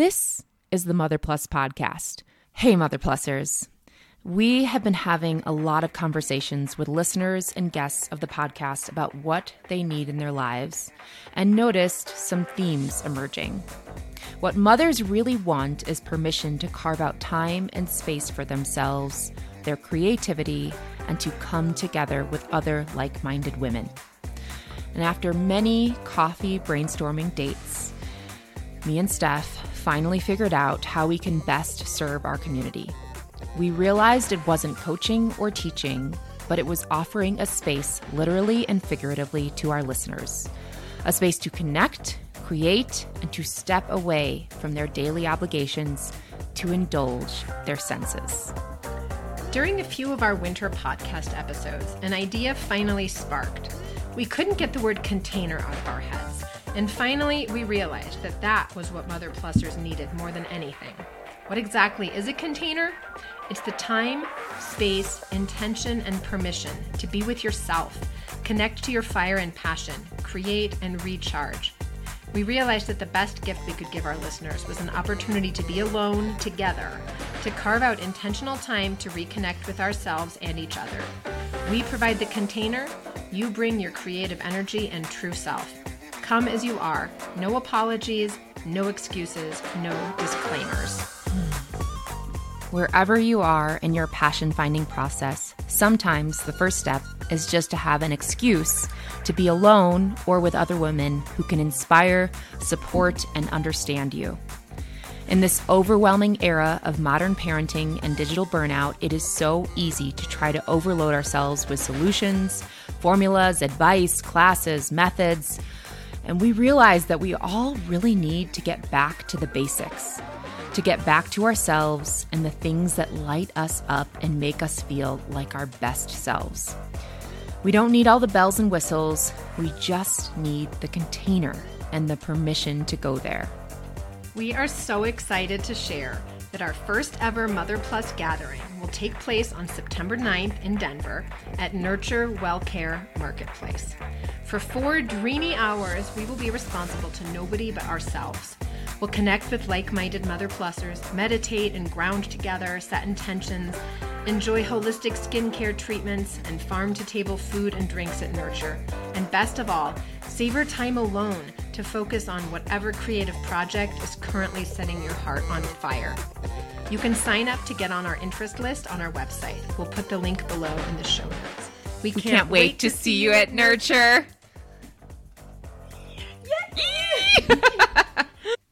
This is the Mother Plus podcast. Hey, Mother Plusers. We have been having a lot of conversations with listeners and guests of the podcast about what they need in their lives and noticed some themes emerging. What mothers really want is permission to carve out time and space for themselves, their creativity, and to come together with other like minded women. And after many coffee brainstorming dates, me and Steph finally figured out how we can best serve our community. We realized it wasn't coaching or teaching, but it was offering a space, literally and figuratively, to our listeners. A space to connect, create, and to step away from their daily obligations to indulge their senses. During a few of our winter podcast episodes, an idea finally sparked. We couldn't get the word container out of our heads. And finally, we realized that that was what Mother Plusers needed more than anything. What exactly is a container? It's the time, space, intention, and permission to be with yourself, connect to your fire and passion, create and recharge. We realized that the best gift we could give our listeners was an opportunity to be alone together, to carve out intentional time to reconnect with ourselves and each other. We provide the container, you bring your creative energy and true self. Come as you are. No apologies, no excuses, no disclaimers. Wherever you are in your passion finding process, sometimes the first step is just to have an excuse to be alone or with other women who can inspire, support, and understand you. In this overwhelming era of modern parenting and digital burnout, it is so easy to try to overload ourselves with solutions, formulas, advice, classes, methods and we realize that we all really need to get back to the basics, to get back to ourselves and the things that light us up and make us feel like our best selves. We don't need all the bells and whistles, we just need the container and the permission to go there. We are so excited to share that our first ever Mother Plus gathering will take place on September 9th in Denver at Nurture WellCare Marketplace. For four dreamy hours, we will be responsible to nobody but ourselves. We'll connect with like minded Mother Plusers, meditate and ground together, set intentions, enjoy holistic skincare treatments, and farm to table food and drinks at Nurture. And best of all, savor time alone to focus on whatever creative project is currently setting your heart on fire. You can sign up to get on our interest list on our website. We'll put the link below in the show notes. We can't, we can't wait, wait, to see you at Nurture.